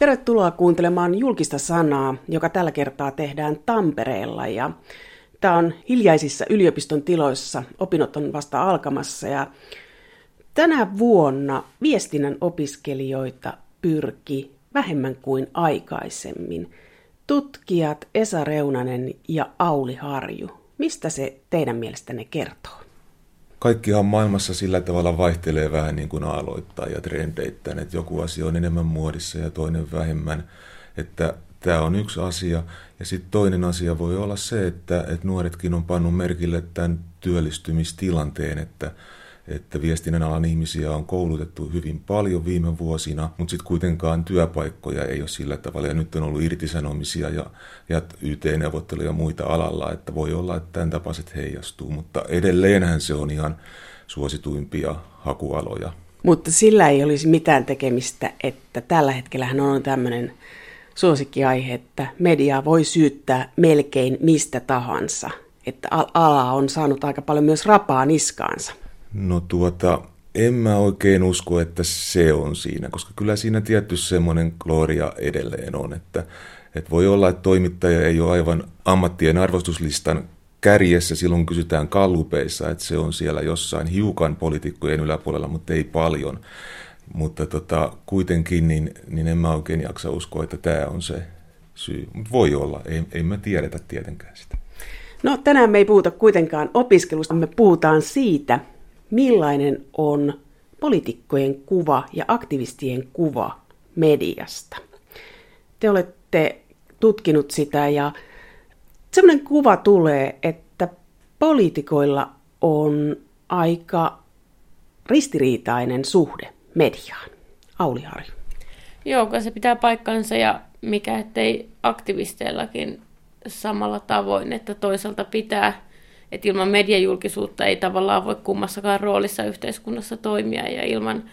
Tervetuloa kuuntelemaan julkista sanaa, joka tällä kertaa tehdään Tampereella. Ja tämä on hiljaisissa yliopiston tiloissa. Opinnot on vasta alkamassa ja tänä vuonna viestinnän opiskelijoita pyrki vähemmän kuin aikaisemmin. Tutkijat Esa Reunanen ja Auli Harju. Mistä se teidän mielestänne kertoo? Kaikkihan maailmassa sillä tavalla vaihtelee vähän niin kuin aloittaa ja trendeittäin, että joku asia on enemmän muodissa ja toinen vähemmän. Että tämä on yksi asia. Ja sitten toinen asia voi olla se, että, että nuoretkin on pannut merkille tämän työllistymistilanteen, että että viestinnän alan ihmisiä on koulutettu hyvin paljon viime vuosina, mutta sitten kuitenkaan työpaikkoja ei ole sillä tavalla. Ja nyt on ollut irtisanomisia ja, ja YT-neuvotteluja ja muita alalla, että voi olla, että tämän tapaiset heijastuu. Mutta edelleenhän se on ihan suosituimpia hakualoja. Mutta sillä ei olisi mitään tekemistä, että tällä hetkellä on tämmöinen suosikkiaihe, että media voi syyttää melkein mistä tahansa. Että ala on saanut aika paljon myös rapaa niskaansa. No tuota, en mä oikein usko, että se on siinä, koska kyllä siinä tietty semmoinen gloria edelleen on, että, että voi olla, että toimittaja ei ole aivan ammattien arvostuslistan kärjessä silloin kysytään kallupeissa, että se on siellä jossain hiukan poliitikkojen yläpuolella, mutta ei paljon. Mutta tota, kuitenkin niin, niin en mä oikein jaksa uskoa, että tämä on se syy. Mutta voi olla, ei, ei mä tiedetä tietenkään sitä. No tänään me ei puhuta kuitenkaan opiskelusta, me puhutaan siitä, millainen on poliitikkojen kuva ja aktivistien kuva mediasta. Te olette tutkinut sitä ja sellainen kuva tulee, että poliitikoilla on aika ristiriitainen suhde mediaan. Auli Harju. Joo, se pitää paikkansa ja mikä ettei aktivisteillakin samalla tavoin, että toisaalta pitää että ilman mediajulkisuutta ei tavallaan voi kummassakaan roolissa yhteiskunnassa toimia ja ilman,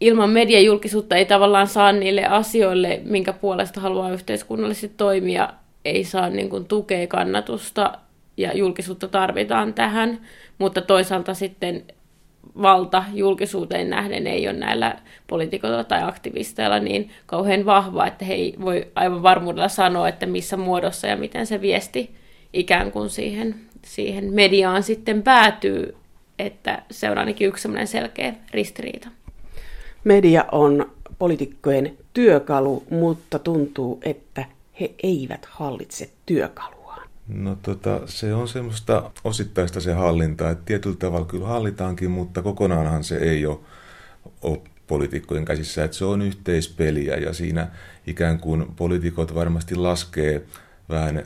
ilman mediajulkisuutta ei tavallaan saa niille asioille, minkä puolesta haluaa yhteiskunnallisesti toimia, ei saa niin kuin tukea kannatusta ja julkisuutta tarvitaan tähän, mutta toisaalta sitten valta julkisuuteen nähden ei ole näillä poliitikoilla tai aktivisteilla niin kauhean vahva, että he ei voi aivan varmuudella sanoa, että missä muodossa ja miten se viesti ikään kuin siihen siihen mediaan sitten päätyy, että se on ainakin yksi selkeä ristiriita. Media on poliitikkojen työkalu, mutta tuntuu, että he eivät hallitse työkaluaan. No tota, se on semmoista osittaista se hallinta, että tietyllä tavalla kyllä hallitaankin, mutta kokonaanhan se ei ole, ole poliitikkojen käsissä, että se on yhteispeliä ja siinä ikään kuin poliitikot varmasti laskee vähän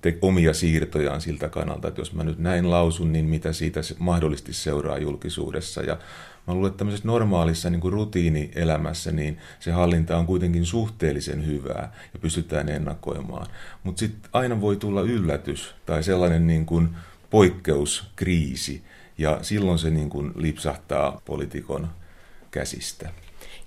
te- omia siirtojaan siltä kannalta, että jos mä nyt näin lausun, niin mitä siitä mahdollisesti seuraa julkisuudessa. Ja mä luulen, että tämmöisessä normaalissa niin kuin rutiinielämässä, niin se hallinta on kuitenkin suhteellisen hyvää ja pystytään ennakoimaan. Mutta sitten aina voi tulla yllätys tai sellainen niin kuin poikkeuskriisi, ja silloin se niin kuin lipsahtaa poliitikon käsistä.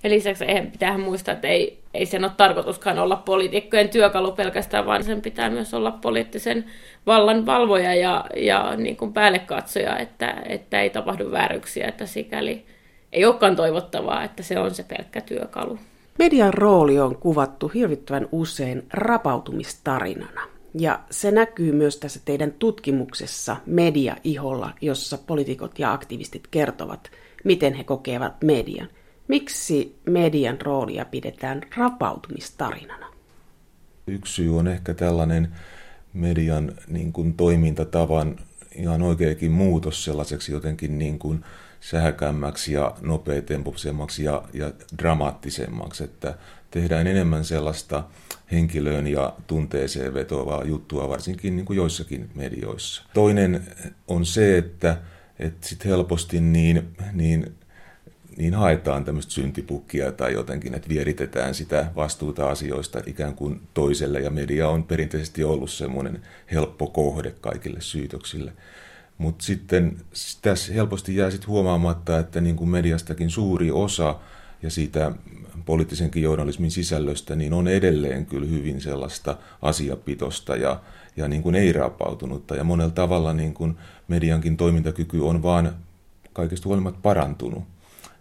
Ja lisäksi pitää muistaa, että ei, ei sen ole tarkoituskaan olla poliitikkojen työkalu pelkästään, vaan sen pitää myös olla poliittisen vallan valvoja ja, ja niin kuin päällekatsoja, että, että ei tapahdu vääryksiä, että sikäli ei olekaan toivottavaa, että se on se pelkkä työkalu. Median rooli on kuvattu hirvittävän usein rapautumistarinana. Ja se näkyy myös tässä teidän tutkimuksessa Media-iholla, jossa poliitikot ja aktivistit kertovat, miten he kokevat median. Miksi median roolia pidetään rapautumistarinana? Yksi syy on ehkä tällainen median niin kuin, toimintatavan ihan oikeakin muutos sellaiseksi jotenkin niin kuin sähäkämmäksi ja nopeatempoisemmaksi ja, ja dramaattisemmaksi, että tehdään enemmän sellaista henkilöön ja tunteeseen vetoavaa juttua, varsinkin niin kuin joissakin medioissa. Toinen on se, että, että sit helposti niin, niin niin haetaan tämmöistä syntipukkia tai jotenkin, että vieritetään sitä vastuuta asioista ikään kuin toiselle, ja media on perinteisesti ollut semmoinen helppo kohde kaikille syytöksille. Mutta sitten tässä helposti jää sitten huomaamatta, että niin kuin mediastakin suuri osa ja siitä poliittisenkin journalismin sisällöstä, niin on edelleen kyllä hyvin sellaista asiapitosta ja, ja niin kuin ei rapautunutta. Ja monella tavalla niin kuin mediankin toimintakyky on vaan kaikesta huolimatta parantunut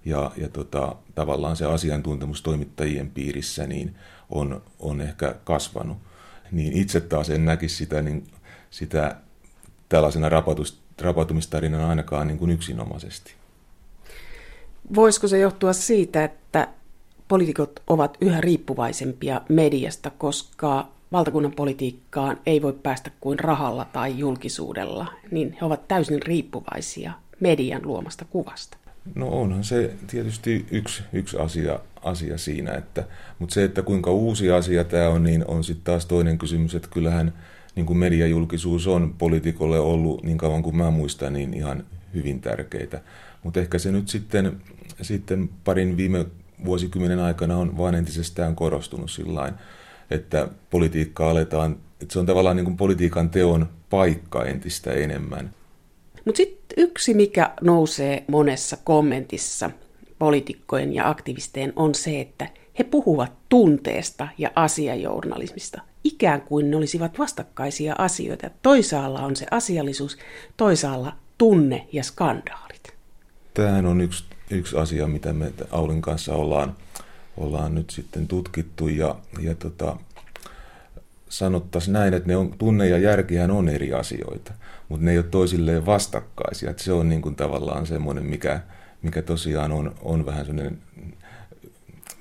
ja, ja tota, tavallaan se asiantuntemus toimittajien piirissä niin on, on ehkä kasvanut. Niin itse taas en näkisi sitä, niin, sitä tällaisena rapatus, rapautumistarinana ainakaan niin kuin yksinomaisesti. Voisiko se johtua siitä, että poliitikot ovat yhä riippuvaisempia mediasta, koska valtakunnan politiikkaan ei voi päästä kuin rahalla tai julkisuudella, niin he ovat täysin riippuvaisia median luomasta kuvasta. No onhan se tietysti yksi, yksi asia, asia siinä, että, mutta se, että kuinka uusi asia tämä on, niin on sitten taas toinen kysymys, että kyllähän niin kuin mediajulkisuus on poliitikolle ollut niin kauan kuin mä muistan, niin ihan hyvin tärkeitä. Mutta ehkä se nyt sitten, sitten parin viime vuosikymmenen aikana on vain entisestään korostunut sillä että politiikka aletaan, että se on tavallaan niin kuin politiikan teon paikka entistä enemmän. Mutta sitten yksi, mikä nousee monessa kommentissa poliitikkojen ja aktivistien, on se, että he puhuvat tunteesta ja asiajournalismista, ikään kuin ne olisivat vastakkaisia asioita. Toisaalla on se asiallisuus, toisaalla tunne ja skandaalit. Tämähän on yksi, yksi asia, mitä me Aulin kanssa ollaan, ollaan nyt sitten tutkittu ja, ja tota, sanottaisiin näin, että ne on, tunne ja järkihän on eri asioita, mutta ne ei ole toisilleen vastakkaisia. Että se on niin kuin tavallaan semmoinen, mikä, mikä tosiaan on, on vähän semmoinen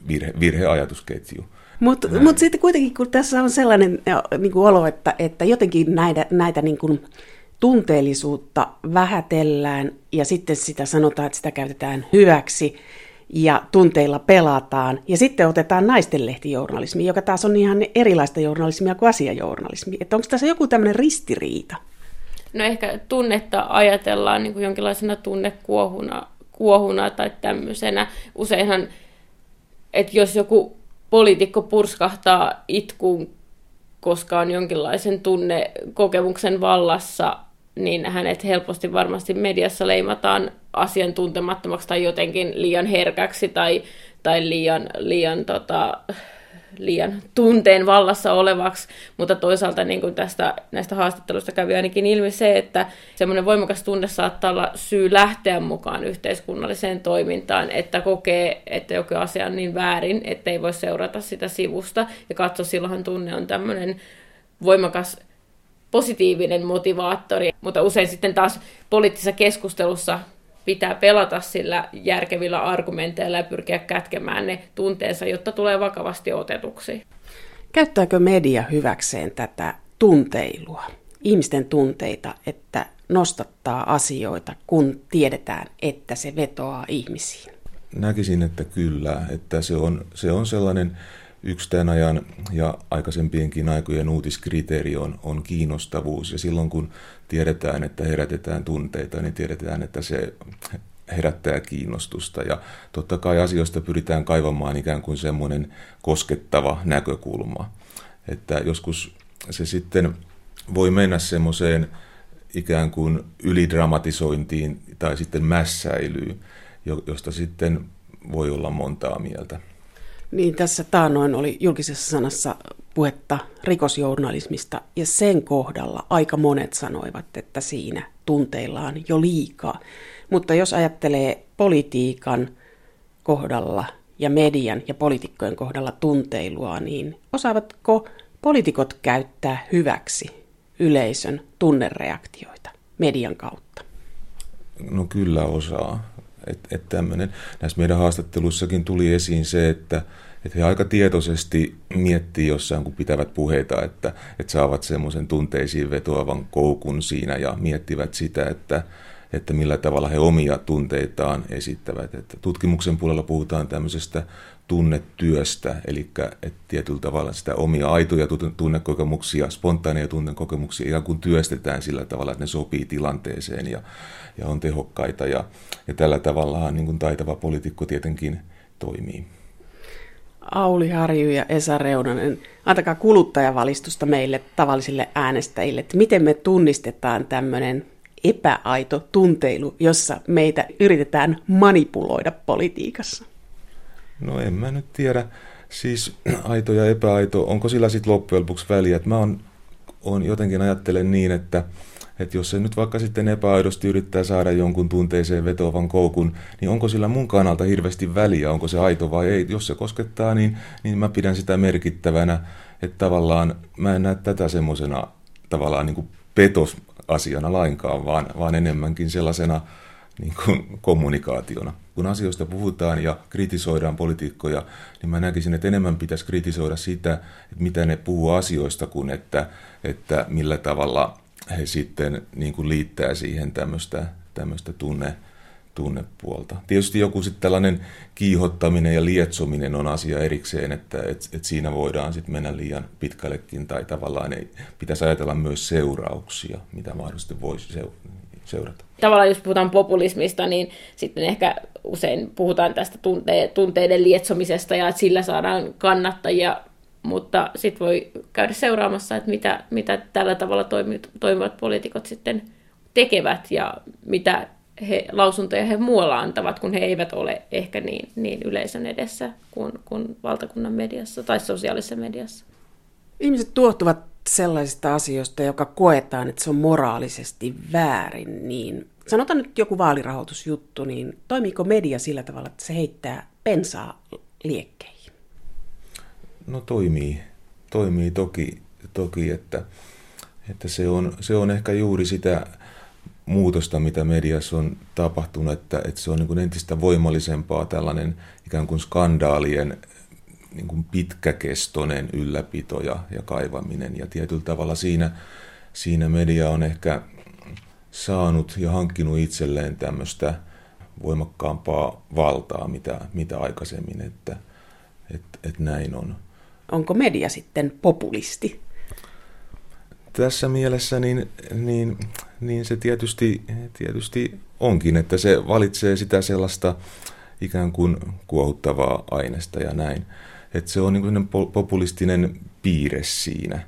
virhe, virheajatusketju. Mutta mut sitten kuitenkin, kun tässä on sellainen niin kuin olo, että, että jotenkin näitä, näitä niin kuin tunteellisuutta vähätellään ja sitten sitä sanotaan, että sitä käytetään hyväksi, ja tunteilla pelataan. Ja sitten otetaan naistenlehtijournalismi, joka taas on ihan erilaista journalismia kuin asiajournalismi. Että onko tässä joku tämmöinen ristiriita? No ehkä tunnetta ajatellaan niin kuin jonkinlaisena tunnekuohuna kuohuna tai tämmöisenä. Useinhan, että jos joku poliitikko purskahtaa itkuun, koska on jonkinlaisen tunnekokemuksen vallassa, niin hänet helposti varmasti mediassa leimataan asiantuntemattomaksi tai jotenkin liian herkäksi tai, tai liian, liian, tota, liian tunteen vallassa olevaksi, mutta toisaalta niin kuin tästä, näistä haastatteluista kävi ainakin ilmi se, että semmoinen voimakas tunne saattaa olla syy lähteä mukaan yhteiskunnalliseen toimintaan, että kokee, että joku asia on niin väärin, että ei voi seurata sitä sivusta ja katso, silloinhan tunne on tämmöinen voimakas positiivinen motivaattori, mutta usein sitten taas poliittisessa keskustelussa pitää pelata sillä järkevillä argumenteilla ja pyrkiä kätkemään ne tunteensa, jotta tulee vakavasti otetuksi. Käyttääkö media hyväkseen tätä tunteilua, ihmisten tunteita, että nostattaa asioita, kun tiedetään, että se vetoaa ihmisiin? Näkisin, että kyllä, että se on, se on sellainen yksi tämän ajan ja aikaisempienkin aikojen uutiskriteeri on, on kiinnostavuus. Ja silloin kun tiedetään, että herätetään tunteita, niin tiedetään, että se herättää kiinnostusta. Ja totta kai asioista pyritään kaivamaan ikään kuin semmoinen koskettava näkökulma. Että joskus se sitten voi mennä semmoiseen ikään kuin ylidramatisointiin tai sitten mässäilyyn, josta sitten voi olla montaa mieltä. Niin, tässä taanoin oli julkisessa sanassa puhetta rikosjournalismista, ja sen kohdalla aika monet sanoivat, että siinä tunteillaan jo liikaa. Mutta jos ajattelee politiikan kohdalla ja median ja poliitikkojen kohdalla tunteilua, niin osaavatko poliitikot käyttää hyväksi yleisön tunnereaktioita median kautta? No kyllä osaa. Et, et. Näissä meidän haastatteluissakin tuli esiin se, että että he aika tietoisesti miettii jossain, kun pitävät puheita, että, että saavat semmoisen tunteisiin vetoavan koukun siinä ja miettivät sitä, että, että millä tavalla he omia tunteitaan esittävät. Että tutkimuksen puolella puhutaan tämmöisestä tunnetyöstä, eli että tietyllä tavalla sitä omia aitoja tunnekokemuksia, spontaaneja tunnekokemuksia ikään kuin työstetään sillä tavalla, että ne sopii tilanteeseen ja, ja on tehokkaita. Ja, ja tällä tavalla niin kuin taitava poliitikko tietenkin toimii. Auli Harju ja Esa Reunanen, antakaa kuluttajavalistusta meille tavallisille äänestäjille, että miten me tunnistetaan tämmöinen epäaito tunteilu, jossa meitä yritetään manipuloida politiikassa? No en mä nyt tiedä. Siis aito ja epäaito, onko sillä sitten loppujen lopuksi väliä? Että mä on, on jotenkin ajattelen niin, että, Että jos se nyt vaikka sitten epäaidosti yrittää saada jonkun tunteeseen vetovan koukun, niin onko sillä mun kannalta hirveästi väliä, onko se aito vai ei. Jos se koskettaa, niin, niin mä pidän sitä merkittävänä, että tavallaan mä en näe tätä semmoisena tavallaan niin kuin petosasiana lainkaan, vaan, vaan enemmänkin sellaisena niin kuin kommunikaationa. Kun asioista puhutaan ja kritisoidaan politiikkoja, niin mä näkisin, että enemmän pitäisi kritisoida sitä, että mitä ne puhuu asioista, kuin että, että millä tavalla he sitten niin kuin liittää siihen tämmöistä, tämmöistä tunne, tunnepuolta. Tietysti joku sitten tällainen kiihottaminen ja lietsominen on asia erikseen, että et, et siinä voidaan sitten mennä liian pitkällekin tai tavallaan ei, pitäisi ajatella myös seurauksia, mitä mahdollisesti voisi seurata. Tavallaan jos puhutaan populismista, niin sitten ehkä usein puhutaan tästä tunte- tunteiden lietsomisesta ja että sillä saadaan kannattajia, mutta sitten voi käydä seuraamassa, että mitä, mitä tällä tavalla toimivat poliitikot sitten tekevät ja mitä he, lausuntoja he muualla antavat, kun he eivät ole ehkä niin, niin yleisön edessä kuin, kuin valtakunnan mediassa tai sosiaalisessa mediassa. Ihmiset tuottuvat sellaisista asioista, joka koetaan, että se on moraalisesti väärin, niin sanotaan nyt joku vaalirahoitusjuttu, niin toimiiko media sillä tavalla, että se heittää pensaa liekkeihin? No toimii, toimii toki, toki että, että se, on, se on ehkä juuri sitä muutosta, mitä mediassa on tapahtunut, että, että se on niin kuin entistä voimallisempaa tällainen ikään kuin skandaalien niin kuin pitkäkestoinen ylläpito ja, ja kaivaminen. Ja tietyllä tavalla siinä, siinä media on ehkä saanut ja hankkinut itselleen tämmöistä voimakkaampaa valtaa, mitä, mitä aikaisemmin, että et, et näin on. Onko media sitten populisti? Tässä mielessä niin, niin, niin se tietysti, tietysti onkin, että se valitsee sitä sellaista ikään kuin kuohuttavaa aineesta ja näin että se on niin populistinen piirre siinä.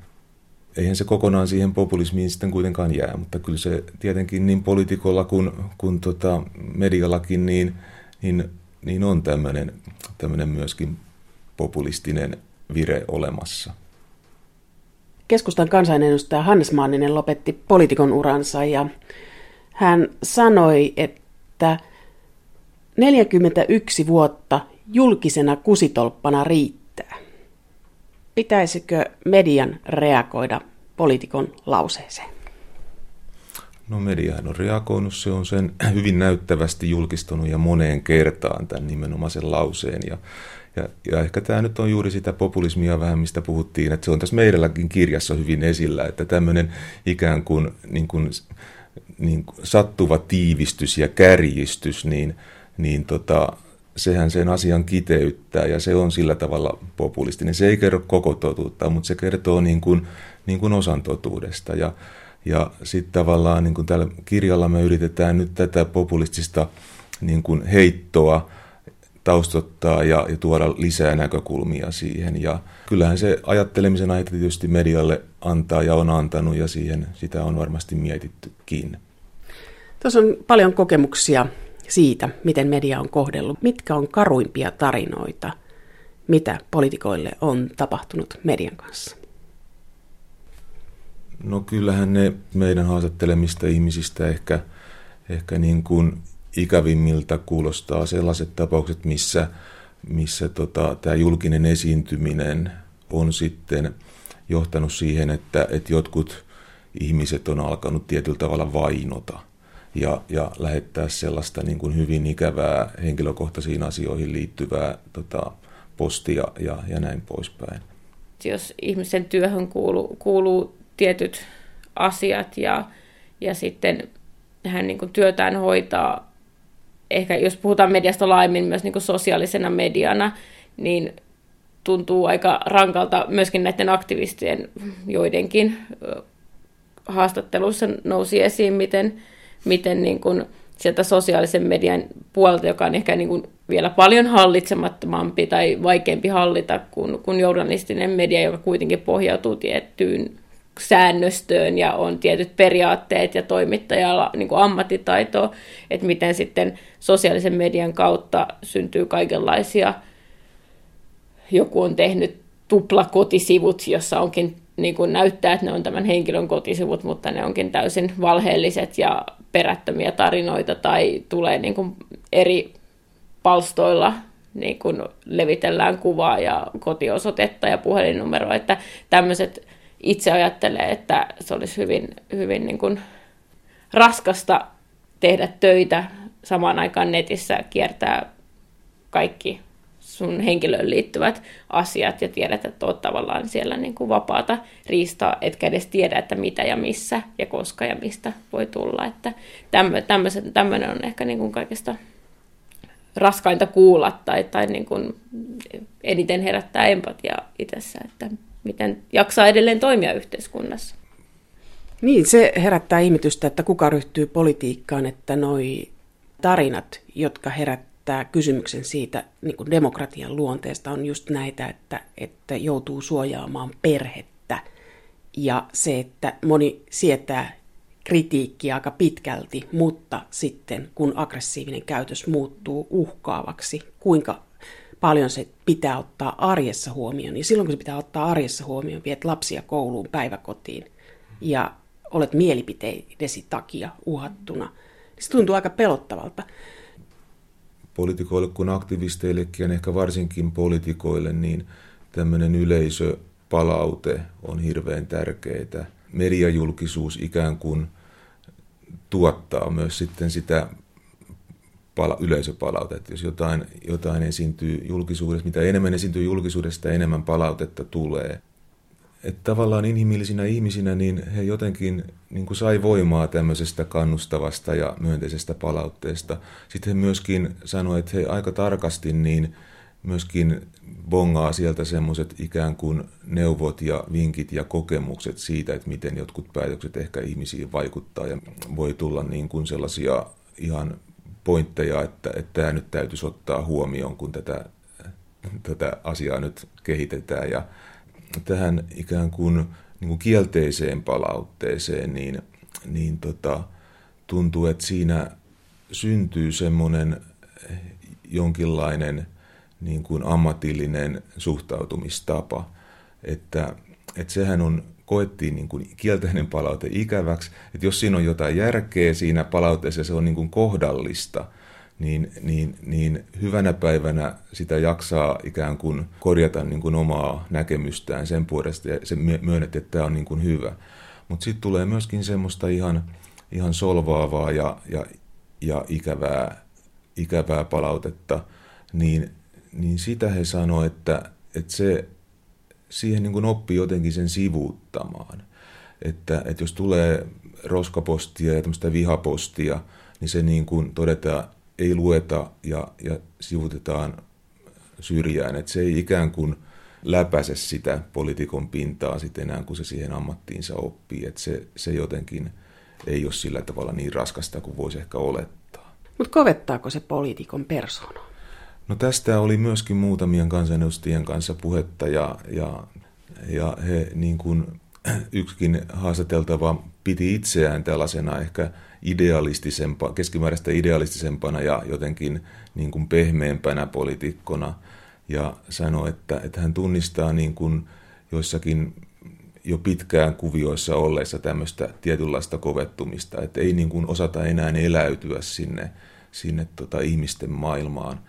Eihän se kokonaan siihen populismiin sitten kuitenkaan jää, mutta kyllä se tietenkin niin poliitikolla kuin, kuin tota mediallakin niin, niin, niin on tämmöinen, tämmöinen myöskin populistinen vire olemassa. Keskustan kansanedustaja Hannes Manninen lopetti poliitikon uransa ja hän sanoi, että 41 vuotta julkisena kusitolppana riittää. Pitäisikö median reagoida poliitikon lauseeseen? No mediahan on reagoinut, se on sen hyvin näyttävästi julkistanut ja moneen kertaan tämän nimenomaisen lauseen. Ja, ja, ja ehkä tämä nyt on juuri sitä populismia vähän, mistä puhuttiin, että se on tässä meidänkin kirjassa hyvin esillä, että tämmöinen ikään kuin, niin kuin, niin kuin sattuva tiivistys ja kärjistys, niin, niin tota, sehän sen asian kiteyttää ja se on sillä tavalla populistinen. Se ei kerro koko totuutta, mutta se kertoo niin kuin, niin kuin osan totuudesta. Ja, ja sitten tavallaan niin kuin tällä kirjalla me yritetään nyt tätä populistista niin kuin heittoa taustottaa ja, ja tuoda lisää näkökulmia siihen. Ja kyllähän se ajattelemisen aihetta tietysti medialle antaa ja on antanut ja siihen sitä on varmasti mietittykin. Tuossa on paljon kokemuksia siitä, miten media on kohdellut. Mitkä on karuimpia tarinoita, mitä poliitikoille on tapahtunut median kanssa? No kyllähän ne meidän haastattelemista ihmisistä ehkä, ehkä niin kuin ikävimmiltä kuulostaa sellaiset tapaukset, missä, missä tota, tämä julkinen esiintyminen on sitten johtanut siihen, että, että jotkut ihmiset on alkanut tietyllä tavalla vainota – ja, ja lähettää sellaista niin kuin hyvin ikävää henkilökohtaisiin asioihin liittyvää tota, postia ja, ja näin poispäin. Jos ihmisen työhön kuuluu, kuuluu tietyt asiat ja, ja sitten hän niin kuin työtään hoitaa, ehkä jos puhutaan mediasta laajemmin myös niin kuin sosiaalisena mediana, niin tuntuu aika rankalta myöskin näiden aktivistien joidenkin haastatteluissa nousi esiin, miten, miten niin kuin sieltä sosiaalisen median puolelta, joka on ehkä niin kuin vielä paljon hallitsemattomampi tai vaikeampi hallita kuin, kuin journalistinen media, joka kuitenkin pohjautuu tiettyyn säännöstöön ja on tietyt periaatteet ja toimittajalla niin kuin ammattitaito, että miten sitten sosiaalisen median kautta syntyy kaikenlaisia, joku on tehnyt tuplakotisivut, jossa onkin niin kuin näyttää, että ne on tämän henkilön kotisivut, mutta ne onkin täysin valheelliset ja perättömiä tarinoita tai tulee niin kuin eri palstoilla niin kuin levitellään kuvaa ja kotiosoitetta ja puhelinnumeroa, että tämmöiset itse ajattelee, että se olisi hyvin, hyvin niin kuin raskasta tehdä töitä samaan aikaan netissä, kiertää kaikki sun henkilöön liittyvät asiat ja tiedät, että oot tavallaan siellä niin kuin vapaata riistaa, etkä edes tiedä, että mitä ja missä ja koska ja mistä voi tulla. Että tämmöinen on ehkä niin kuin kaikista raskainta kuulla tai, tai niin kuin eniten herättää empatiaa itsessä, että miten jaksaa edelleen toimia yhteiskunnassa. Niin, se herättää ihmetystä, että kuka ryhtyy politiikkaan, että noi tarinat, jotka herättää kysymyksen siitä niin kuin demokratian luonteesta, on just näitä, että, että joutuu suojaamaan perhettä. Ja se, että moni sietää kritiikkiä aika pitkälti, mutta sitten kun aggressiivinen käytös muuttuu uhkaavaksi, kuinka paljon se pitää ottaa arjessa huomioon. Ja silloin kun se pitää ottaa arjessa huomioon, viet lapsia kouluun, päiväkotiin ja olet mielipiteidesi takia uhattuna, niin se tuntuu aika pelottavalta. Poliitikoille kuin aktivisteillekin ja ehkä varsinkin poliitikoille, niin tämmöinen yleisöpalaute on hirveän tärkeää. Mediajulkisuus ikään kuin tuottaa myös sitten sitä pala- yleisöpalautetta. Jos jotain, jotain esiintyy julkisuudessa, mitä enemmän esiintyy julkisuudesta, enemmän palautetta tulee. Että tavallaan inhimillisinä ihmisinä niin he jotenkin niin kuin sai voimaa tämmöisestä kannustavasta ja myönteisestä palautteesta. Sitten he myöskin sanoivat, että he aika tarkasti niin myöskin bongaa sieltä semmoiset ikään kuin neuvot ja vinkit ja kokemukset siitä, että miten jotkut päätökset ehkä ihmisiin vaikuttaa ja voi tulla niin kuin sellaisia ihan pointteja, että, että tämä nyt täytyisi ottaa huomioon, kun tätä, tätä asiaa nyt kehitetään. Ja tähän ikään kuin, niin kuin kielteiseen palautteeseen, niin, niin tota, tuntuu, että siinä syntyy semmoinen jonkinlainen niin kuin ammatillinen suhtautumistapa, että, että sehän on koettiin niin kuin kielteinen palaute ikäväksi, että jos siinä on jotain järkeä siinä palautteessa se on niin kuin kohdallista, niin, niin, niin hyvänä päivänä sitä jaksaa ikään kuin korjata niin kuin omaa näkemystään sen puolesta ja se myönnet, että tämä on niin kuin hyvä. Mutta sitten tulee myöskin semmoista ihan, ihan solvaavaa ja, ja, ja ikävää, ikävää palautetta, niin, niin sitä he sanoivat, että, että se siihen niin kuin oppii jotenkin sen sivuuttamaan. Että, että jos tulee roskapostia ja tämmöistä vihapostia, niin se niin kuin todetaan, ei lueta ja, ja sivutetaan syrjään. Että se ei ikään kuin läpäise sitä poliitikon pintaa sitten enää, kun se siihen ammattiinsa oppii. Että se, se jotenkin ei ole sillä tavalla niin raskasta kuin voisi ehkä olettaa. Mutta kovettaako se poliitikon persona? No tästä oli myöskin muutamien kansanedustajien kanssa puhetta ja, ja, ja he niin kuin yksikin haastateltava piti itseään tällaisena ehkä idealistisempana, keskimääräistä idealistisempana ja jotenkin niin kuin pehmeämpänä poliitikkona. Ja sanoi, että, että hän tunnistaa niin kuin joissakin jo pitkään kuvioissa olleissa tämmöistä tietynlaista kovettumista, että ei niin kuin osata enää eläytyä sinne, sinne tota ihmisten maailmaan.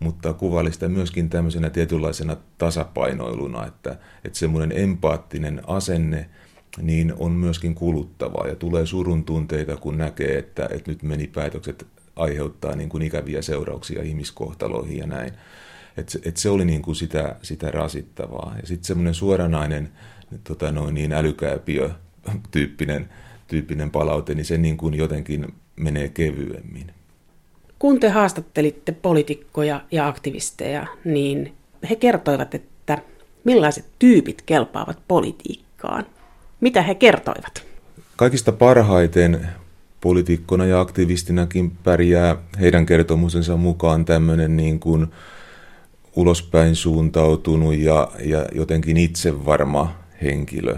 Mutta kuvaili sitä myöskin tämmöisenä tietynlaisena tasapainoiluna, että, että semmoinen empaattinen asenne niin on myöskin kuluttavaa ja tulee surun tunteita, kun näkee, että, että nyt meni päätökset aiheuttaa niin kuin ikäviä seurauksia ihmiskohtaloihin ja näin. Et, et se oli niin kuin sitä, sitä rasittavaa. Ja sitten semmoinen suoranainen tota noin niin älykääpiö tyyppinen, tyyppinen palaute, niin se niin kuin jotenkin menee kevyemmin. Kun te haastattelitte poliitikkoja ja aktivisteja, niin he kertoivat, että millaiset tyypit kelpaavat politiikkaan. Mitä he kertoivat? Kaikista parhaiten poliitikkona ja aktivistinakin pärjää heidän kertomusensa mukaan tämmöinen niin kuin ulospäin suuntautunut ja, ja jotenkin itsevarma henkilö,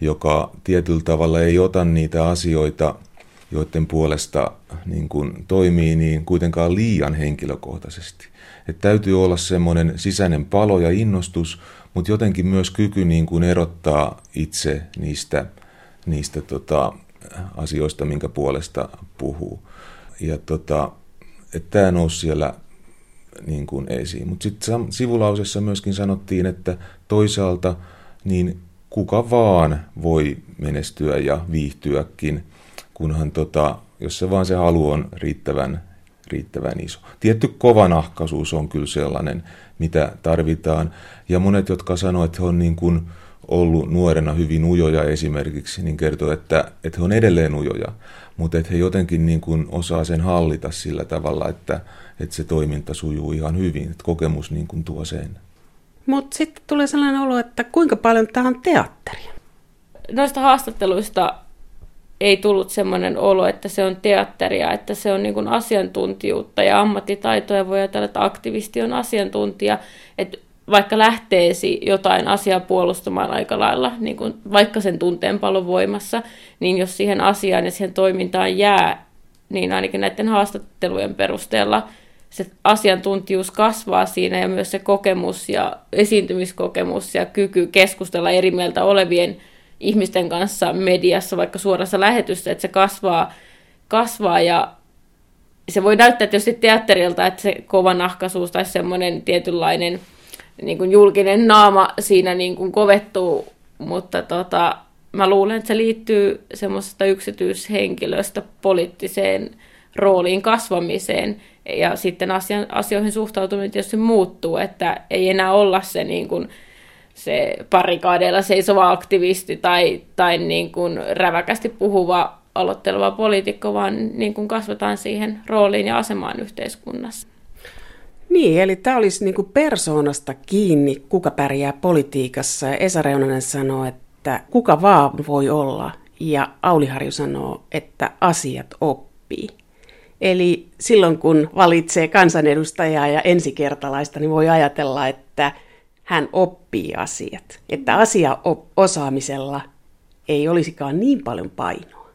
joka tietyllä tavalla ei ota niitä asioita – joiden puolesta niin kuin toimii, niin kuitenkaan liian henkilökohtaisesti. Et täytyy olla semmoinen sisäinen palo ja innostus, mutta jotenkin myös kyky niin kuin erottaa itse niistä, niistä tota, asioista, minkä puolesta puhuu. Ja tota, tämä nousi siellä niin kuin esiin. Mutta sitten sivulausessa myöskin sanottiin, että toisaalta niin kuka vaan voi menestyä ja viihtyäkin, kunhan tota, jos se vaan se halu on riittävän, riittävän iso. Tietty kovanahkaisuus on kyllä sellainen, mitä tarvitaan. Ja monet, jotka sanoivat, että he on niin kuin ollut nuorena hyvin ujoja esimerkiksi, niin kertoo, että, että he on edelleen ujoja, mutta että he jotenkin niin kuin osaa sen hallita sillä tavalla, että, että se toiminta sujuu ihan hyvin, että kokemus niin kuin tuo sen. Mutta sitten tulee sellainen olo, että kuinka paljon tämä on teatteria? Noista haastatteluista ei tullut sellainen olo, että se on teatteria, että se on niin asiantuntijuutta ja ammattitaitoja. Voi ajatella, että aktivisti on asiantuntija, että vaikka lähteesi jotain asiaa puolustamaan aika lailla, niin kuin vaikka sen tunteenpalon voimassa, niin jos siihen asiaan ja siihen toimintaan jää, niin ainakin näiden haastattelujen perusteella se asiantuntijuus kasvaa siinä ja myös se kokemus ja esiintymiskokemus ja kyky keskustella eri mieltä olevien ihmisten kanssa mediassa, vaikka suorassa lähetyssä, että se kasvaa, kasvaa ja se voi näyttää tietysti teatterilta, että se kova nahkaisuus tai semmoinen tietynlainen niin kuin julkinen naama siinä niin kuin kovettuu, mutta tota, mä luulen, että se liittyy semmoisesta yksityishenkilöstä poliittiseen rooliin kasvamiseen ja sitten asioihin suhtautuminen tietysti muuttuu, että ei enää olla se niin kuin, se parikaadeilla seisova aktivisti tai, tai niin kuin räväkästi puhuva aloitteleva poliitikko, vaan niin kuin kasvataan siihen rooliin ja asemaan yhteiskunnassa. Niin, eli tämä olisi niin kuin persoonasta kiinni, kuka pärjää politiikassa. Ja Esa Reunanen sanoo, että kuka vaan voi olla. Ja Auli Harju sanoo, että asiat oppii. Eli silloin kun valitsee kansanedustajaa ja ensikertalaista, niin voi ajatella, että hän oppii asiat. Että asiaosaamisella ei olisikaan niin paljon painoa.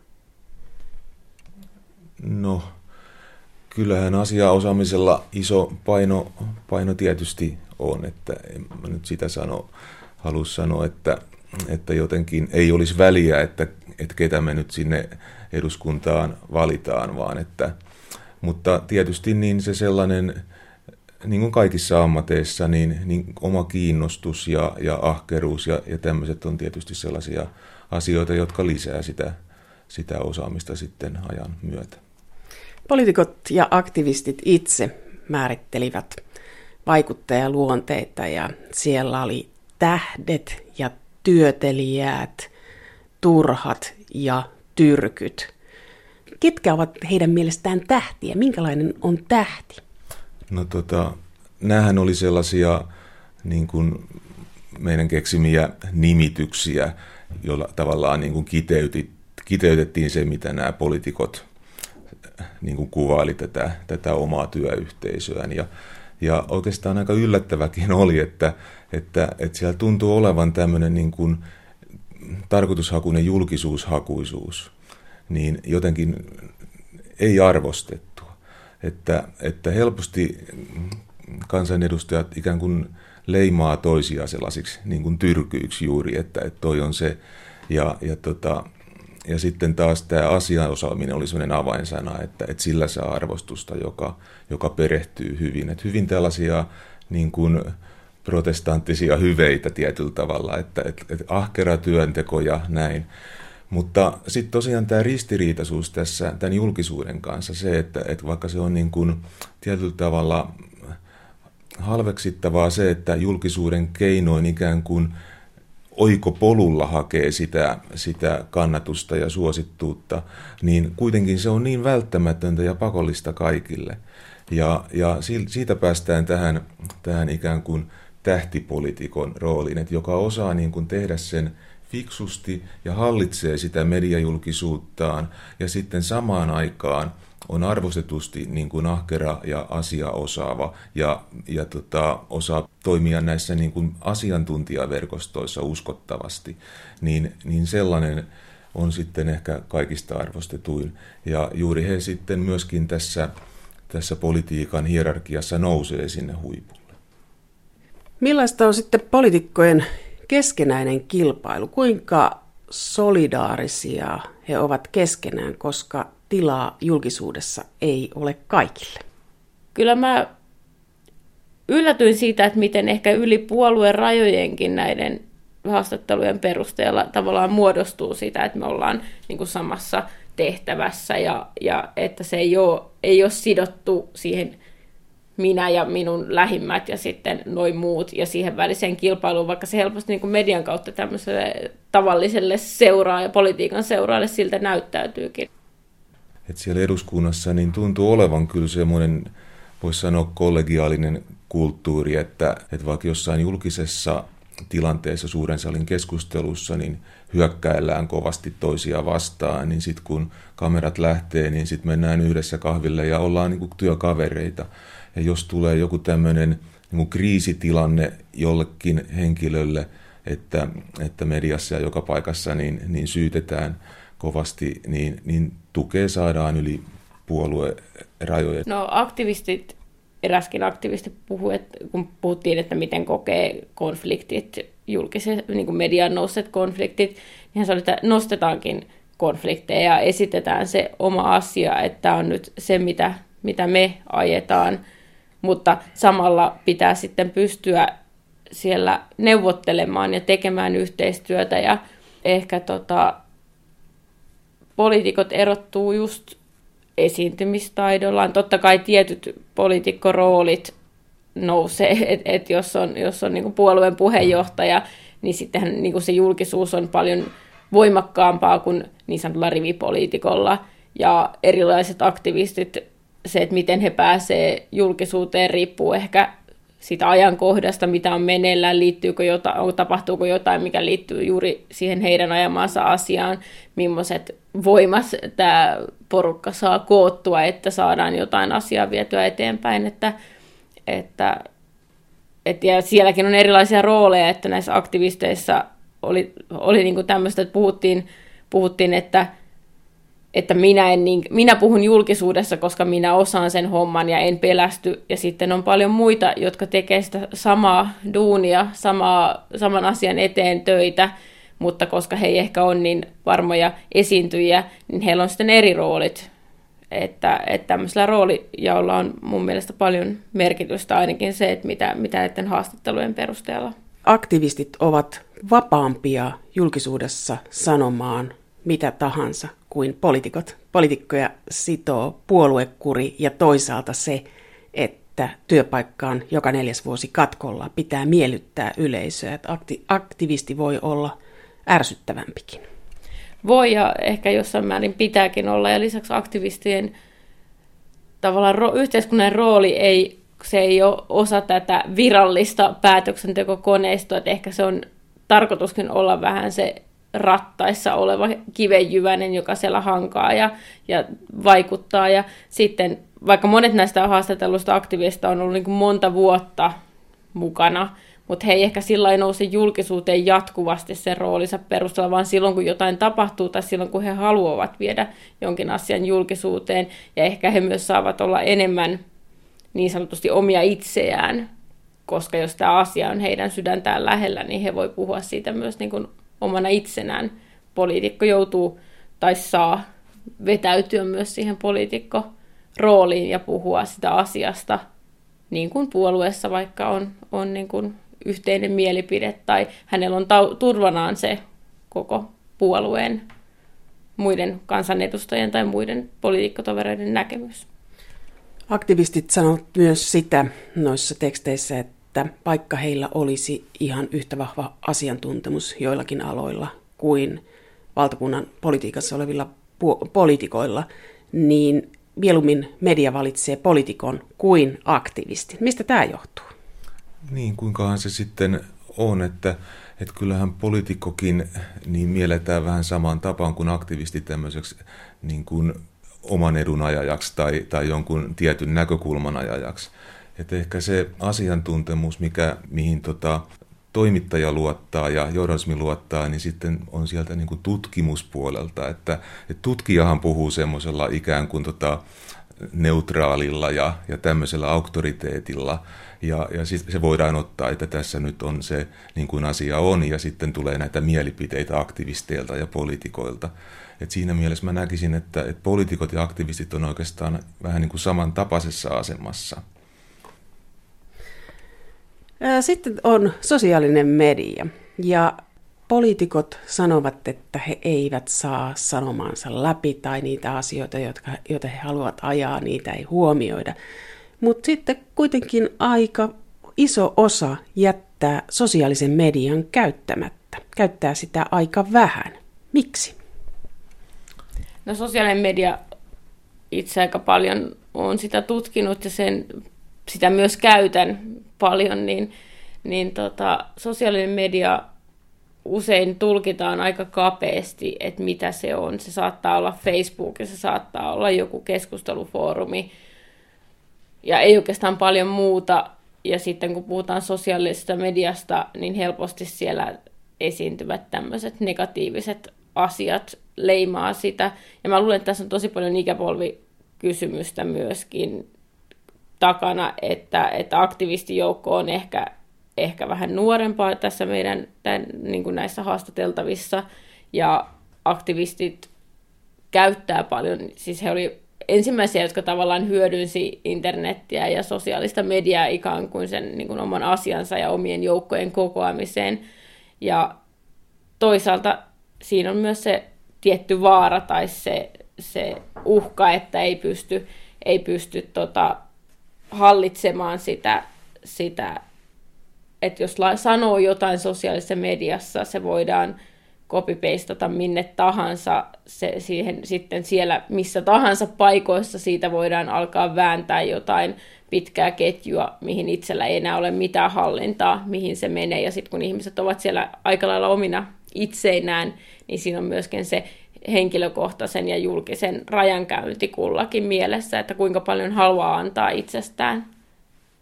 No, kyllähän asiaosaamisella iso paino, paino tietysti on, että en mä nyt sitä sano, halua sanoa, että, että jotenkin ei olisi väliä, että, että ketä me nyt sinne eduskuntaan valitaan, vaan että, mutta tietysti niin se sellainen, niin kuin kaikissa ammateissa, niin, niin oma kiinnostus ja, ja ahkeruus ja, ja tämmöiset on tietysti sellaisia asioita, jotka lisää sitä, sitä osaamista sitten ajan myötä. Poliitikot ja aktivistit itse määrittelivät vaikuttajaluonteita ja siellä oli tähdet ja työtelijäät, turhat ja tyrkyt. Ketkä ovat heidän mielestään tähtiä? Minkälainen on tähti? No tota, näähän oli sellaisia niin kuin meidän keksimiä nimityksiä, joilla tavallaan niin kuin kiteytit, kiteytettiin se, mitä nämä poliitikot niin kuin kuvaili tätä, tätä omaa työyhteisöään. Ja, ja oikeastaan aika yllättäväkin oli, että, että, että siellä tuntuu olevan tämmöinen niin kuin tarkoitushakuinen julkisuushakuisuus, niin jotenkin ei arvostettua. Että, että helposti kansanedustajat ikään kuin leimaa toisia sellaisiksi niin kuin tyrkyiksi juuri, että, että toi on se. Ja, ja tota, ja sitten taas tämä asianosaaminen oli sellainen avainsana, että, että sillä saa arvostusta, joka, joka perehtyy hyvin. Että hyvin tällaisia niin kuin protestanttisia hyveitä tietyllä tavalla, että, että, että ahkera työnteko ja näin. Mutta sitten tosiaan tämä ristiriitaisuus tässä tämän julkisuuden kanssa, se, että, että vaikka se on niin kuin tietyllä tavalla halveksittavaa se, että julkisuuden keinoin ikään kuin – oikopolulla hakee sitä, sitä kannatusta ja suosittuutta, niin kuitenkin se on niin välttämätöntä ja pakollista kaikille. Ja, ja siitä päästään tähän, tähän ikään kuin tähtipolitiikon rooliin, että joka osaa niin kuin tehdä sen fiksusti ja hallitsee sitä mediajulkisuuttaan ja sitten samaan aikaan – on arvostetusti niin kuin ahkera ja asia osaava ja, ja tota, osaa toimia näissä niin kuin asiantuntijaverkostoissa uskottavasti, niin, niin sellainen on sitten ehkä kaikista arvostetuin. Ja juuri he sitten myöskin tässä, tässä politiikan hierarkiassa nousee sinne huipulle. Millaista on sitten poliitikkojen keskenäinen kilpailu? Kuinka solidaarisia he ovat keskenään, koska tilaa julkisuudessa ei ole kaikille? Kyllä mä yllätyin siitä, että miten ehkä yli puolueen rajojenkin näiden haastattelujen perusteella tavallaan muodostuu sitä, että me ollaan niin kuin samassa tehtävässä ja, ja että se ei ole, ei ole sidottu siihen minä ja minun lähimmät ja sitten noin muut ja siihen väliseen kilpailuun, vaikka se helposti niin kuin median kautta tämmöiselle tavalliselle seuraaja, politiikan seuraajalle siltä näyttäytyykin. Et siellä eduskunnassa niin tuntuu olevan kyllä semmoinen, voisi sanoa kollegiaalinen kulttuuri, että, että vaikka jossain julkisessa tilanteessa suuren salin keskustelussa, niin hyökkäillään kovasti toisia vastaan, niin sitten kun kamerat lähtee, niin sitten mennään yhdessä kahville ja ollaan niin kuin työkavereita. Ja jos tulee joku tämmöinen niin kriisitilanne jollekin henkilölle, että, että mediassa ja joka paikassa niin, niin syytetään kovasti, niin, niin tukea saadaan yli puoluerajojen. No aktivistit eräskin aktivisti puhui, että kun puhuttiin, että miten kokee konfliktit, julkisen niin kuin median nousseet konfliktit, niin hän sanoi, että nostetaankin konflikteja ja esitetään se oma asia, että on nyt se, mitä, mitä me ajetaan, mutta samalla pitää sitten pystyä siellä neuvottelemaan ja tekemään yhteistyötä ja ehkä tota, poliitikot erottuu just esiintymistaidollaan. Totta kai tietyt poliitikkoroolit nousee, että et jos on, jos on niin puolueen puheenjohtaja, niin sittenhän niin se julkisuus on paljon voimakkaampaa kuin niin sanotulla rivipoliitikolla. Ja erilaiset aktivistit, se, että miten he pääsee julkisuuteen, riippuu ehkä sitä ajankohdasta, mitä on meneillään, liittyykö jotain, tapahtuuko jotain, mikä liittyy juuri siihen heidän ajamaansa asiaan, millaiset voimas tämä porukka saa koottua, että saadaan jotain asiaa vietyä eteenpäin, että, että et, ja sielläkin on erilaisia rooleja, että näissä aktivisteissa oli, oli niin tämmöistä, että puhuttiin, puhuttiin että että minä, en niin, minä puhun julkisuudessa, koska minä osaan sen homman ja en pelästy. Ja sitten on paljon muita, jotka tekee sitä samaa duunia, samaa, saman asian eteen töitä, mutta koska he ei ehkä ole niin varmoja esiintyjiä, niin heillä on sitten eri roolit. Että, että tämmöisellä roolijaolla on mun mielestä paljon merkitystä, ainakin se, että mitä, mitä näiden haastattelujen perusteella. Aktivistit ovat vapaampia julkisuudessa sanomaan mitä tahansa kuin poliitikot. Poliitikkoja sitoo puoluekuri ja toisaalta se, että työpaikkaan joka neljäs vuosi katkolla pitää miellyttää yleisöä. Että aktivisti voi olla ärsyttävämpikin. Voi ja ehkä jossain määrin pitääkin olla. Ja lisäksi aktivistien tavallaan ro- yhteiskunnan rooli ei, se ei ole osa tätä virallista päätöksentekokoneistoa, että ehkä se on tarkoituskin olla vähän se rattaissa oleva kivenjyväinen, joka siellä hankaa ja, ja vaikuttaa. Ja sitten vaikka monet näistä haastatelluista aktiivista on ollut niin kuin monta vuotta mukana, mutta he ei ehkä sillä nouse julkisuuteen jatkuvasti sen roolinsa perusteella, vaan silloin kun jotain tapahtuu tai silloin kun he haluavat viedä jonkin asian julkisuuteen. Ja ehkä he myös saavat olla enemmän niin sanotusti omia itseään, koska jos tämä asia on heidän sydäntään lähellä, niin he voi puhua siitä myös niin kuin omana itsenään. Poliitikko joutuu tai saa vetäytyä myös siihen poliitikko rooliin ja puhua sitä asiasta niin kuin puolueessa vaikka on, on niin kuin yhteinen mielipide tai hänellä on tau- turvanaan se koko puolueen muiden kansanedustajien tai muiden poliitikkotovereiden näkemys. Aktivistit sanovat myös sitä noissa teksteissä, että vaikka heillä olisi ihan yhtä vahva asiantuntemus joillakin aloilla kuin valtakunnan politiikassa olevilla pu- poliitikoilla, niin mieluummin media valitsee poliitikon kuin aktivistin. Mistä tämä johtuu? Niin, kuinkahan se sitten on, että, että kyllähän poliitikkokin niin mielletään vähän samaan tapaan kuin aktivisti tämmöiseksi niin kuin oman edun ajajaksi tai, tai jonkun tietyn näkökulman ajajaksi. Että ehkä se asiantuntemus, mikä, mihin tota, toimittaja luottaa ja journalismi luottaa, niin sitten on sieltä niin kuin tutkimuspuolelta. Että, että tutkijahan puhuu semmoisella ikään kuin tota, neutraalilla ja, ja tämmöisellä auktoriteetilla. Ja, ja sit se voidaan ottaa, että tässä nyt on se niin kuin asia on, ja sitten tulee näitä mielipiteitä aktivisteilta ja poliitikoilta. Et siinä mielessä mä näkisin, että, että poliitikot ja aktivistit on oikeastaan vähän niin kuin samantapaisessa asemassa. Sitten on sosiaalinen media. Ja poliitikot sanovat, että he eivät saa sanomaansa läpi tai niitä asioita, jotka, joita he haluavat ajaa, niitä ei huomioida. Mutta sitten kuitenkin aika iso osa jättää sosiaalisen median käyttämättä, käyttää sitä aika vähän. Miksi? No sosiaalinen media itse aika paljon on sitä tutkinut ja sen, sitä myös käytän paljon, niin, niin tota, sosiaalinen media usein tulkitaan aika kapeasti, että mitä se on. Se saattaa olla Facebook se saattaa olla joku keskustelufoorumi ja ei oikeastaan paljon muuta. Ja sitten kun puhutaan sosiaalisesta mediasta, niin helposti siellä esiintyvät tämmöiset negatiiviset asiat leimaa sitä. Ja mä luulen, että tässä on tosi paljon ikäpolvikysymystä myöskin takana, että, että aktivistijoukko on ehkä ehkä vähän nuorempaa tässä meidän tämän, niin kuin näissä haastateltavissa, ja aktivistit käyttää paljon, siis he oli ensimmäisiä, jotka tavallaan hyödynsi internettiä ja sosiaalista mediaa ikään kuin sen niin kuin oman asiansa ja omien joukkojen kokoamiseen. Ja toisaalta siinä on myös se tietty vaara tai se, se uhka, että ei pysty, ei pysty tota, hallitsemaan sitä, sitä että jos sanoo jotain sosiaalisessa mediassa, se voidaan copy-pastata minne tahansa, se, siihen, sitten siellä missä tahansa paikoissa siitä voidaan alkaa vääntää jotain pitkää ketjua, mihin itsellä ei enää ole mitään hallintaa, mihin se menee. Ja sitten kun ihmiset ovat siellä aika lailla omina itseinään, niin siinä on myöskin se henkilökohtaisen ja julkisen rajankäynti kullakin mielessä, että kuinka paljon haluaa antaa itsestään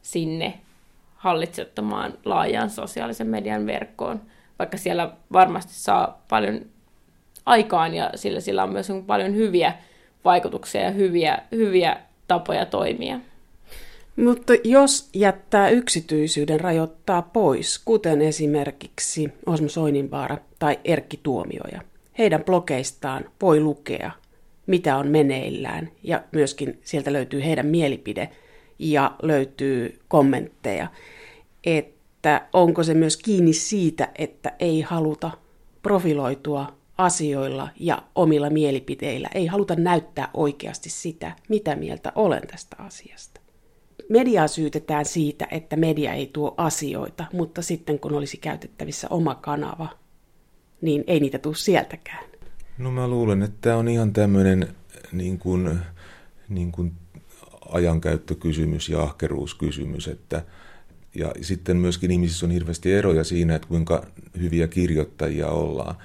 sinne hallitsettamaan laajaan sosiaalisen median verkkoon, vaikka siellä varmasti saa paljon aikaan ja sillä, sillä on myös paljon hyviä vaikutuksia ja hyviä, hyviä tapoja toimia. Mutta jos jättää yksityisyyden rajoittaa pois, kuten esimerkiksi Osmo Soininvaara tai Erkki Tuomioja, heidän blogeistaan voi lukea, mitä on meneillään, ja myöskin sieltä löytyy heidän mielipide ja löytyy kommentteja että onko se myös kiinni siitä, että ei haluta profiloitua asioilla ja omilla mielipiteillä. Ei haluta näyttää oikeasti sitä, mitä mieltä olen tästä asiasta. Mediaa syytetään siitä, että media ei tuo asioita, mutta sitten kun olisi käytettävissä oma kanava, niin ei niitä tule sieltäkään. No mä luulen, että tämä on ihan tämmöinen niin kuin, niin kuin ajankäyttökysymys ja ahkeruuskysymys, että ja sitten myöskin ihmisissä on hirveästi eroja siinä, että kuinka hyviä kirjoittajia ollaan.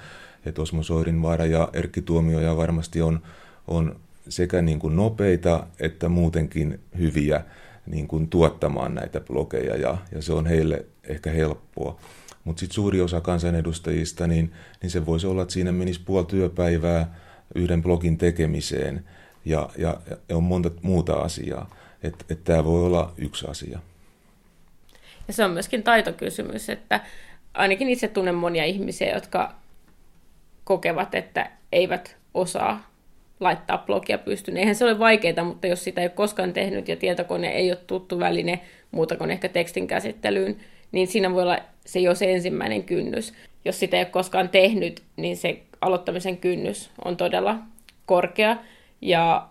Että Osmo Soirinvaara ja Erkki Tuomioja varmasti on, on sekä niin kuin nopeita että muutenkin hyviä niin kuin tuottamaan näitä blogeja ja, ja se on heille ehkä helppoa. Mutta sitten suuri osa kansanedustajista, niin, niin se voisi olla, että siinä menisi puoli työpäivää yhden blogin tekemiseen ja, ja, ja on monta muuta asiaa. Että et tämä voi olla yksi asia. Ja se on myöskin taitokysymys, että ainakin itse tunnen monia ihmisiä, jotka kokevat, että eivät osaa laittaa blogia pystyyn. Eihän se ole vaikeaa, mutta jos sitä ei ole koskaan tehnyt ja tietokone ei ole tuttu väline muuta kuin ehkä tekstin käsittelyyn, niin siinä voi olla se jo se ensimmäinen kynnys. Jos sitä ei ole koskaan tehnyt, niin se aloittamisen kynnys on todella korkea. Ja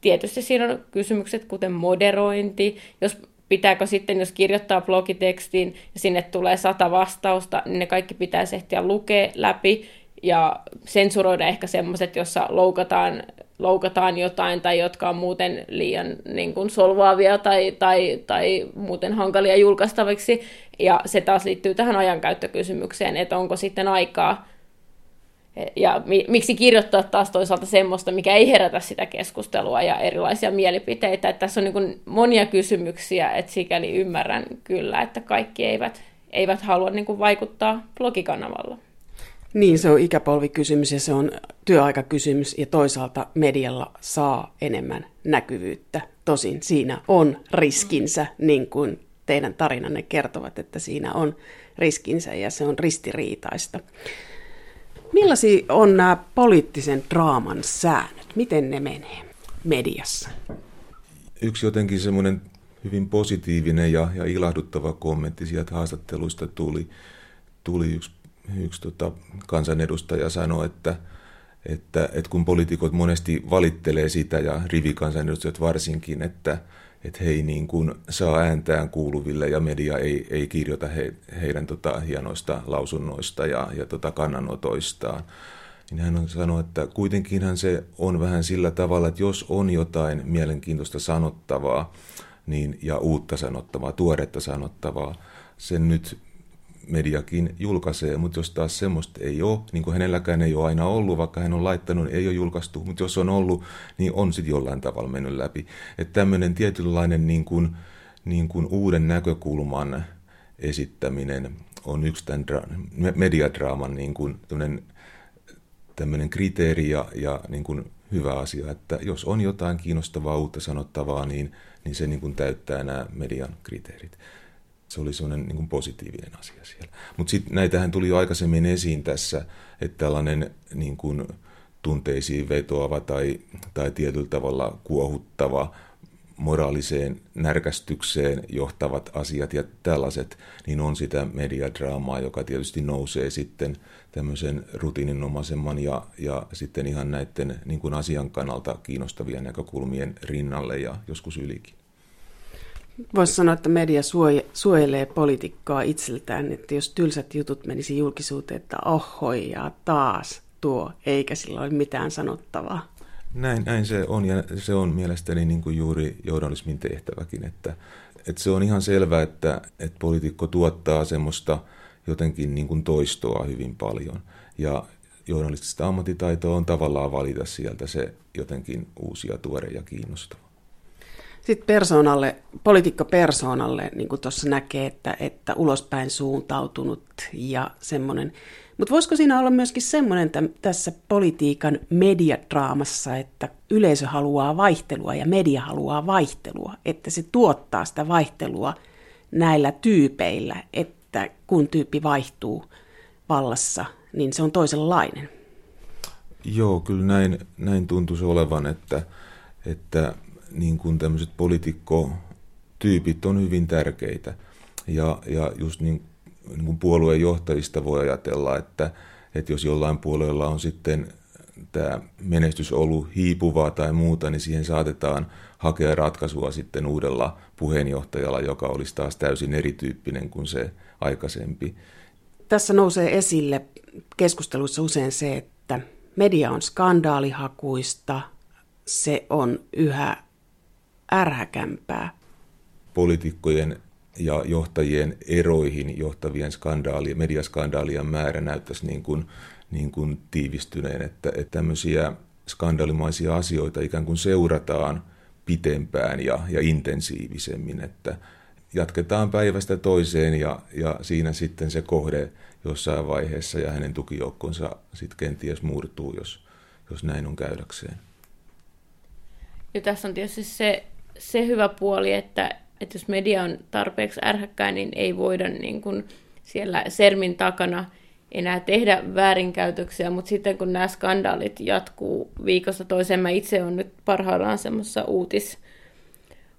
tietysti siinä on kysymykset kuten moderointi. Jos pitääkö sitten, jos kirjoittaa blogitekstiin ja sinne tulee sata vastausta, niin ne kaikki pitäisi ehtiä lukea läpi ja sensuroida ehkä semmoiset, jossa loukataan, loukataan jotain tai jotka on muuten liian niin kuin solvaavia tai, tai, tai muuten hankalia julkaistaviksi. Ja se taas liittyy tähän ajankäyttökysymykseen, että onko sitten aikaa ja miksi kirjoittaa taas toisaalta semmoista, mikä ei herätä sitä keskustelua ja erilaisia mielipiteitä. Että tässä on niin monia kysymyksiä, että sikäli ymmärrän kyllä, että kaikki eivät, eivät halua niin vaikuttaa blogikanavalla. Niin, se on ikäpolvikysymys ja se on työaikakysymys ja toisaalta medialla saa enemmän näkyvyyttä. Tosin siinä on riskinsä, niin kuin teidän tarinanne kertovat, että siinä on riskinsä ja se on ristiriitaista. Millaisia on nämä poliittisen draaman säännöt? Miten ne menee mediassa? Yksi jotenkin semmoinen hyvin positiivinen ja, ja ilahduttava kommentti sieltä haastatteluista tuli, tuli yksi, yksi tota, kansanedustaja sanoi, että, että, että kun poliitikot monesti valittelee sitä ja rivikansanedustajat varsinkin, että, että he ei niin kuin saa ääntään kuuluville ja media ei, ei kirjoita he, heidän tota hienoista lausunnoista ja, ja tota kannanotoistaan. Niin hän on sanonut, että kuitenkinhan se on vähän sillä tavalla, että jos on jotain mielenkiintoista sanottavaa niin, ja uutta sanottavaa, tuoretta sanottavaa, sen nyt mediakin julkaisee, mutta jos taas semmoista ei ole, niin kuin hänelläkään ei ole aina ollut, vaikka hän on laittanut, ei ole julkaistu, mutta jos on ollut, niin on sitten jollain tavalla mennyt läpi. Että tämmöinen tietynlainen niin kuin, niin kuin uuden näkökulman esittäminen on yksi tämän dra- mediadraaman niin kuin tämmöinen kriteeri ja, ja niin kuin hyvä asia, että jos on jotain kiinnostavaa uutta sanottavaa, niin, niin se niin kuin täyttää nämä median kriteerit se oli sellainen niin kuin positiivinen asia siellä. Mutta sitten näitähän tuli jo aikaisemmin esiin tässä, että tällainen niin kuin tunteisiin vetoava tai, tai tietyllä tavalla kuohuttava moraaliseen närkästykseen johtavat asiat ja tällaiset, niin on sitä mediadraamaa, joka tietysti nousee sitten tämmöisen rutiininomaisemman ja, ja sitten ihan näiden niin kuin asian kannalta kiinnostavien näkökulmien rinnalle ja joskus ylikin. Voisi sanoa, että media suojelee poliitikkoa itseltään, että jos tylsät jutut menisi julkisuuteen, että ohoi ja taas tuo, eikä sillä ole mitään sanottavaa. Näin, näin se on, ja se on mielestäni niin kuin juuri journalismin tehtäväkin, että, että se on ihan selvää, että, että poliitikko tuottaa semmoista jotenkin niin kuin toistoa hyvin paljon, ja journalistista ammattitaitoa on tavallaan valita sieltä se jotenkin uusia, tuore ja kiinnostava. Sitten persoonalle, poliitikko-persoonalle, niin kuin tuossa näkee, että, että ulospäin suuntautunut ja semmoinen. Mutta voisiko siinä olla myöskin semmoinen tässä politiikan mediadraamassa, että yleisö haluaa vaihtelua ja media haluaa vaihtelua, että se tuottaa sitä vaihtelua näillä tyypeillä, että kun tyyppi vaihtuu vallassa, niin se on toisenlainen. Joo, kyllä näin, näin tuntuisi olevan, että, että niin kuin tämmöiset poliitikkotyypit on hyvin tärkeitä. Ja, ja just niin, niin kuin puolueen johtajista voi ajatella, että, että jos jollain puolueella on sitten tämä menestys ollut hiipuvaa tai muuta, niin siihen saatetaan hakea ratkaisua sitten uudella puheenjohtajalla, joka olisi taas täysin erityyppinen kuin se aikaisempi. Tässä nousee esille keskusteluissa usein se, että media on skandaalihakuista, se on yhä ärhäkämpää. Poliitikkojen ja johtajien eroihin johtavien skandaalien, mediaskandaalien määrä näyttäisi niin kuin, niin kuin tiivistyneen, että, että tämmöisiä skandaalimaisia asioita ikään kuin seurataan pitempään ja, ja intensiivisemmin, että jatketaan päivästä toiseen ja, ja siinä sitten se kohde jossain vaiheessa ja hänen tukijoukkonsa sitten kenties murtuu, jos, jos näin on käydäkseen. Ja tässä on tietysti se se hyvä puoli, että, että jos media on tarpeeksi ärhäkkää, niin ei voida niin kuin siellä sermin takana enää tehdä väärinkäytöksiä, mutta sitten kun nämä skandaalit jatkuu viikosta toiseen, mä itse olen nyt parhaillaan semmoisessa uutis,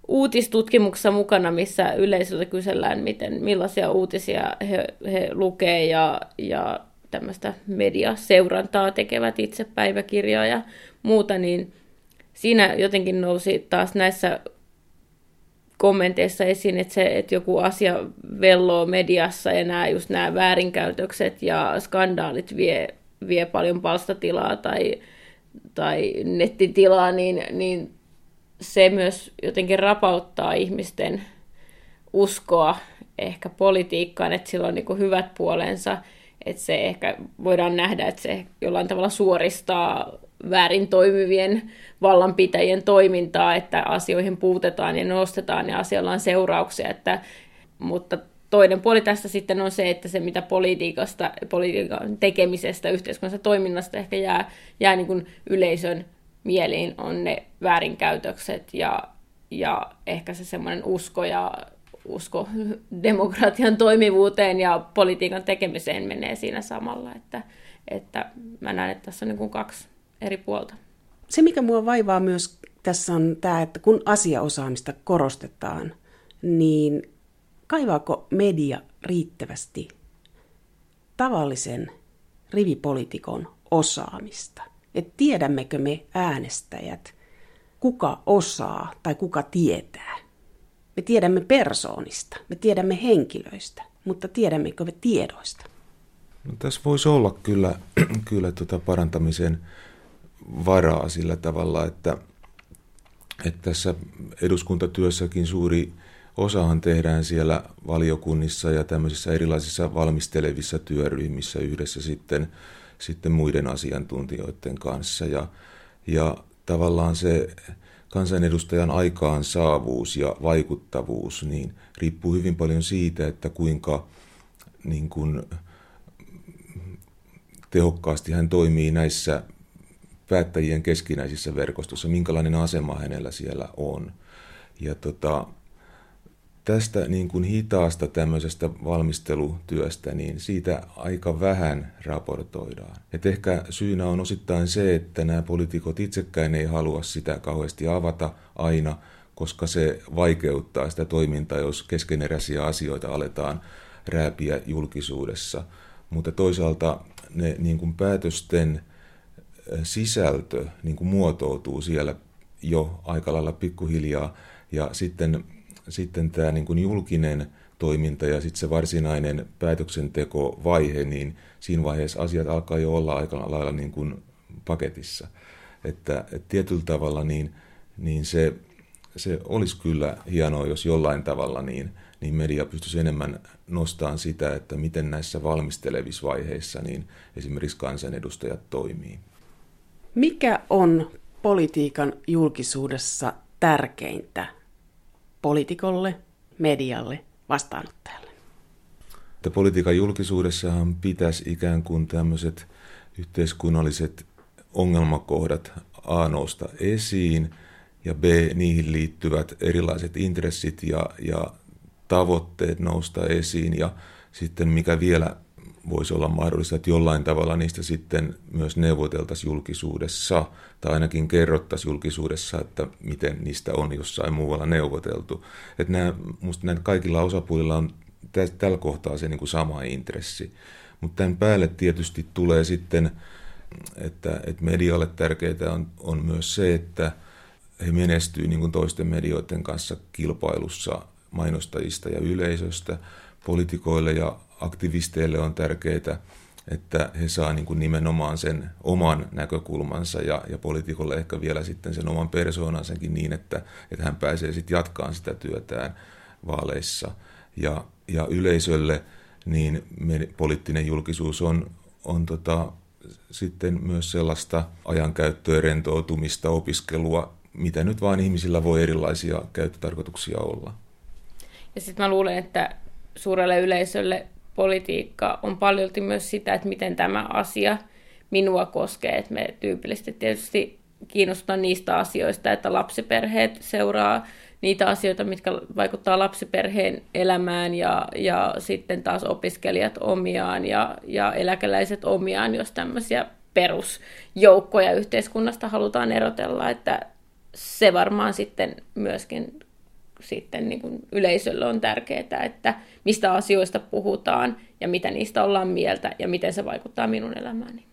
uutistutkimuksessa mukana, missä yleisöltä kysellään, miten, millaisia uutisia he, he lukee ja, ja tämmöistä mediaseurantaa tekevät itse päiväkirjaa ja muuta, niin siinä jotenkin nousi taas näissä kommenteissa esiin, että, se, että joku asia velloo mediassa ja nämä, just nämä väärinkäytökset ja skandaalit vie, vie paljon palstatilaa tai, tai nettitilaa, niin, niin se myös jotenkin rapauttaa ihmisten uskoa ehkä politiikkaan, että sillä on niin hyvät puolensa, että se ehkä voidaan nähdä, että se jollain tavalla suoristaa väärin toimivien vallanpitäjien toimintaa, että asioihin puutetaan ja nostetaan ja asioilla on seurauksia, että, mutta toinen puoli tässä sitten on se, että se mitä politiikasta, politiikan tekemisestä, yhteiskunnassa toiminnasta ehkä jää, jää niin kuin yleisön mieliin, on ne väärinkäytökset ja, ja ehkä se semmoinen usko ja usko demokratian toimivuuteen ja politiikan tekemiseen menee siinä samalla, että, että mä näen, että tässä on niin kuin kaksi eri puolta. Se, mikä mua vaivaa myös tässä on tämä, että kun asiaosaamista korostetaan, niin kaivaako media riittävästi tavallisen rivipolitiikon osaamista? Et tiedämmekö me äänestäjät, kuka osaa tai kuka tietää? Me tiedämme persoonista, me tiedämme henkilöistä, mutta tiedämmekö me tiedoista? No, tässä voisi olla kyllä, kyllä tuota parantamisen varaa sillä tavalla, että, että tässä eduskuntatyössäkin suuri osahan tehdään siellä valiokunnissa ja tämmöisissä erilaisissa valmistelevissa työryhmissä yhdessä sitten, sitten muiden asiantuntijoiden kanssa. Ja, ja tavallaan se kansanedustajan aikaan saavuus ja vaikuttavuus niin riippuu hyvin paljon siitä, että kuinka niin kuin, tehokkaasti hän toimii näissä päättäjien keskinäisissä verkostossa, minkälainen asema hänellä siellä on. Ja tota, tästä niin kuin hitaasta tämmöisestä valmistelutyöstä, niin siitä aika vähän raportoidaan. Et ehkä syynä on osittain se, että nämä poliitikot itsekään ei halua sitä kauheasti avata aina, koska se vaikeuttaa sitä toimintaa, jos keskeneräisiä asioita aletaan rääpiä julkisuudessa. Mutta toisaalta ne niin kuin päätösten sisältö niin kuin muotoutuu siellä jo aika lailla pikkuhiljaa ja sitten sitten tämä niin kuin julkinen toiminta ja sitten se varsinainen päätöksentekovaihe, niin siinä vaiheessa asiat alkaa jo olla aika lailla niin kuin paketissa. Että, että tietyllä tavalla niin, niin se, se olisi kyllä hienoa, jos jollain tavalla niin, niin media pystyisi enemmän nostamaan sitä, että miten näissä valmistelevissa vaiheissa niin esimerkiksi kansanedustajat toimii. Mikä on politiikan julkisuudessa tärkeintä poliitikolle, medialle, vastaanottajalle. Että politiikan julkisuudessahan pitäisi ikään kuin tämmöiset yhteiskunnalliset ongelmakohdat A nousta esiin ja B niihin liittyvät erilaiset intressit ja, ja tavoitteet nousta esiin ja sitten mikä vielä voisi olla mahdollista, että jollain tavalla niistä sitten myös neuvoteltaisiin julkisuudessa, tai ainakin kerrottaisiin julkisuudessa, että miten niistä on jossain muualla neuvoteltu. Että nämä, musta näin kaikilla osapuolilla on tällä kohtaa se niin kuin sama intressi. Mutta tämän päälle tietysti tulee sitten, että, että medialle tärkeää on, on myös se, että he menestyy niin toisten medioiden kanssa kilpailussa mainostajista ja yleisöstä, poliitikoille ja aktivisteille on tärkeää, että he saa niin kuin nimenomaan sen oman näkökulmansa ja, ja poliitikolle ehkä vielä sitten sen oman persoonansakin niin, että, että hän pääsee sitten jatkaan sitä työtään vaaleissa. Ja, ja yleisölle niin me, poliittinen julkisuus on, on tota, sitten myös sellaista ajankäyttöä, rentoutumista, opiskelua, mitä nyt vaan ihmisillä voi erilaisia käyttötarkoituksia olla. Ja sitten mä luulen, että suurelle yleisölle politiikka on paljolti myös sitä, että miten tämä asia minua koskee. Että me tyypillisesti tietysti kiinnostaa niistä asioista, että lapsiperheet seuraa niitä asioita, mitkä vaikuttaa lapsiperheen elämään ja, ja sitten taas opiskelijat omiaan ja, ja eläkeläiset omiaan, jos tämmöisiä perusjoukkoja yhteiskunnasta halutaan erotella, että se varmaan sitten myöskin sitten niin kuin yleisölle on tärkeää, että mistä asioista puhutaan ja mitä niistä ollaan mieltä ja miten se vaikuttaa minun elämääni.